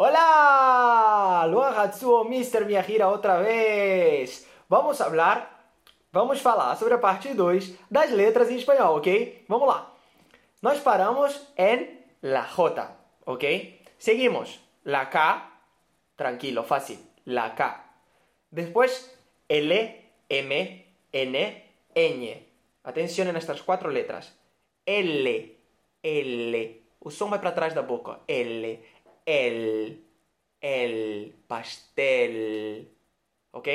Olá! Luan Hatsuo, Mr. Miyahira outra vez! Vamos falar, vamos falar sobre a parte 2 das letras em espanhol, ok? Vamos lá! Nós paramos em la J, ok? Seguimos. La K, tranquilo, fácil. La K. Después, L, M, N, Ñ. Atenção nestas quatro letras. L, L. O som vai para trás da boca. L, el, el, pastel, ok?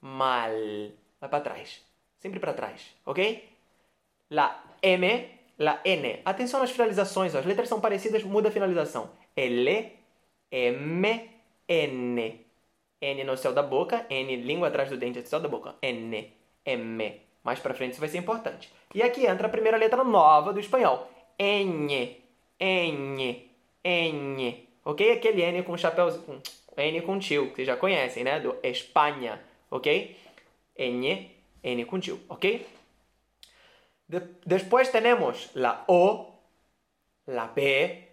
Mal, vai para trás, sempre para trás, ok? La M, la N. Atenção nas finalizações, as letras são parecidas, muda a finalização. L, M, N. N no céu da boca, N língua atrás do dente no céu da boca. N, M. Mais para frente isso vai ser importante. E aqui entra a primeira letra nova do espanhol. N, N, N. Ok? Aquele N com chapéuzinho. N com tio, que vocês já conhecem, né? Do Espanha. Ok? N, N com tio. Ok? De temos la O, la P.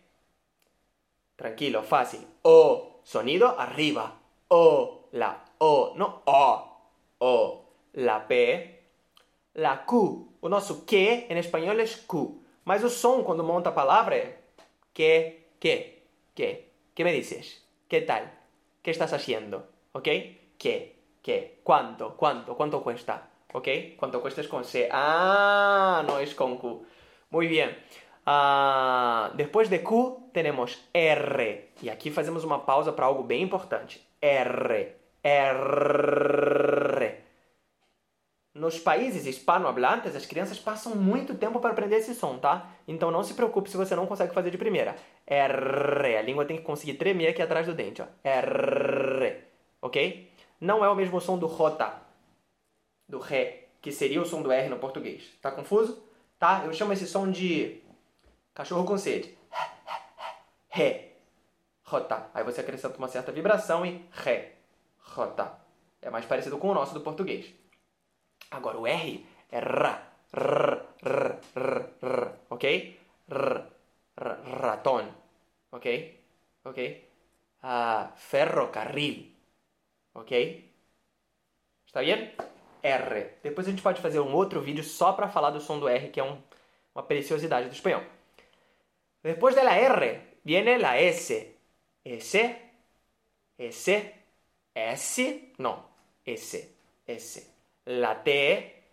Tranquilo, fácil. O, sonido arriba. O, la O, no O. O, la P. La Q. O nosso que em espanhol é Q. Mas o som quando monta a palavra é que, que. ¿Qué? ¿Qué me dices? ¿Qué tal? ¿Qué estás haciendo? ¿Ok? ¿Qué? ¿Qué? ¿Cuánto? ¿Cuánto? ¿Cuánto cuesta? ¿Ok? ¿Cuánto cuesta es con C? Ah, no es con Q. Muy bien. Ah, después de Q tenemos R. E aqui fazemos uma pausa para algo bem importante. R. R. Nos países hispanohablantes, as crianças passam muito tempo para aprender esse som, tá? Então não se preocupe se você não consegue fazer de primeira. R. A língua tem que conseguir tremer aqui atrás do dente, ó. R. Ok? Não é o mesmo som do J, do Ré, que seria o som do R no português. Tá confuso? Tá? Eu chamo esse som de cachorro com sede. Ré. J. Aí você acrescenta uma certa vibração e Ré. J. É mais parecido com o nosso do português. Agora o R é R, R, R, R, R, ok? R, raton, ok? Ok? Uh, ferrocarril, ok? Está bem? R. Depois a gente pode fazer um outro vídeo só para falar do som do R, que é um, uma preciosidade do espanhol. Depois da R, viene a S. S, S, S, não, S, S la T,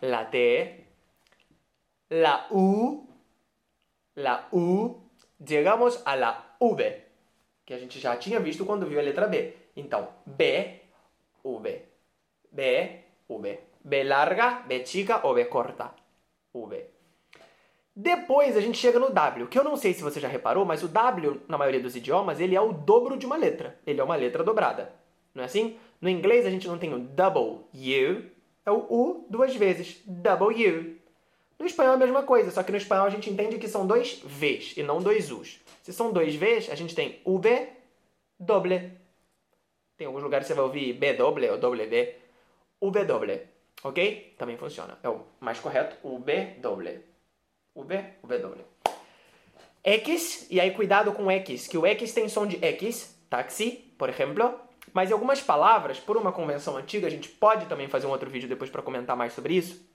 la T, la U, la U, chegamos a la V, que a gente já tinha visto quando viu a letra B. Então, B, V, B, V, B larga, B chica ou B corta, V. Depois a gente chega no W, que eu não sei se você já reparou, mas o W, na maioria dos idiomas, ele é o dobro de uma letra. Ele é uma letra dobrada. Não é assim? No inglês a gente não tem o double U, é o U duas vezes, double U. No espanhol é a mesma coisa, só que no espanhol a gente entende que são dois Vs e não dois Us. Se são dois Vs, a gente tem V doble. Tem alguns lugares que você vai ouvir B doble ou W, V doble. Ok? Também funciona. É o mais correto, V doble. V, V doble. X, e aí cuidado com X, que o X tem som de X, táxi, por exemplo, mas em algumas palavras, por uma convenção antiga, a gente pode também fazer um outro vídeo depois para comentar mais sobre isso.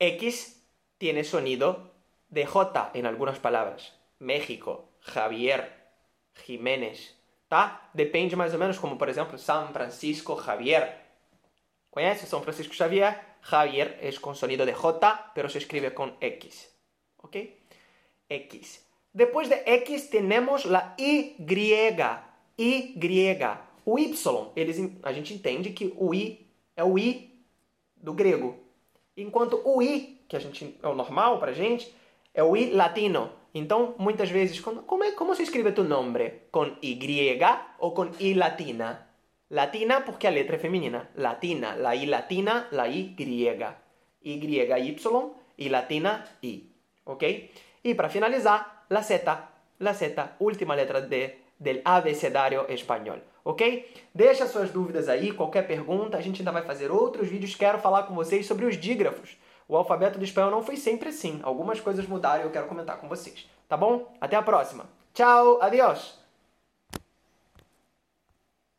X tiene sonido de J em algumas palavras. México, Javier, Jiménez, tá? Depende mais ou menos, como por exemplo, São Francisco Javier. Conhece São Francisco Xavier? Javier es con sonido de J, pero se escribe con X. ¿Ok? X. Después de X tenemos la Y. Y. O Y, eles, a gente entende que o I é o I do grego. Enquanto o I, que a gente é o normal pra gente, é o I latino. Então, muitas vezes, como, é, como se escreve tu nome? Com Y ou com I latina? Latina porque a letra é feminina. Latina, la I latina, la I griega. Y, Y, I latina, I. Ok? E para finalizar, la Z. La Z, última letra de del abecedário espanhol, ok? Deixa suas dúvidas aí, qualquer pergunta, a gente ainda vai fazer outros vídeos. Quero falar com vocês sobre os dígrafos. O alfabeto do espanhol não foi sempre assim. Algumas coisas mudaram e eu quero comentar com vocês. Tá bom? Até a próxima. Tchau, adiós!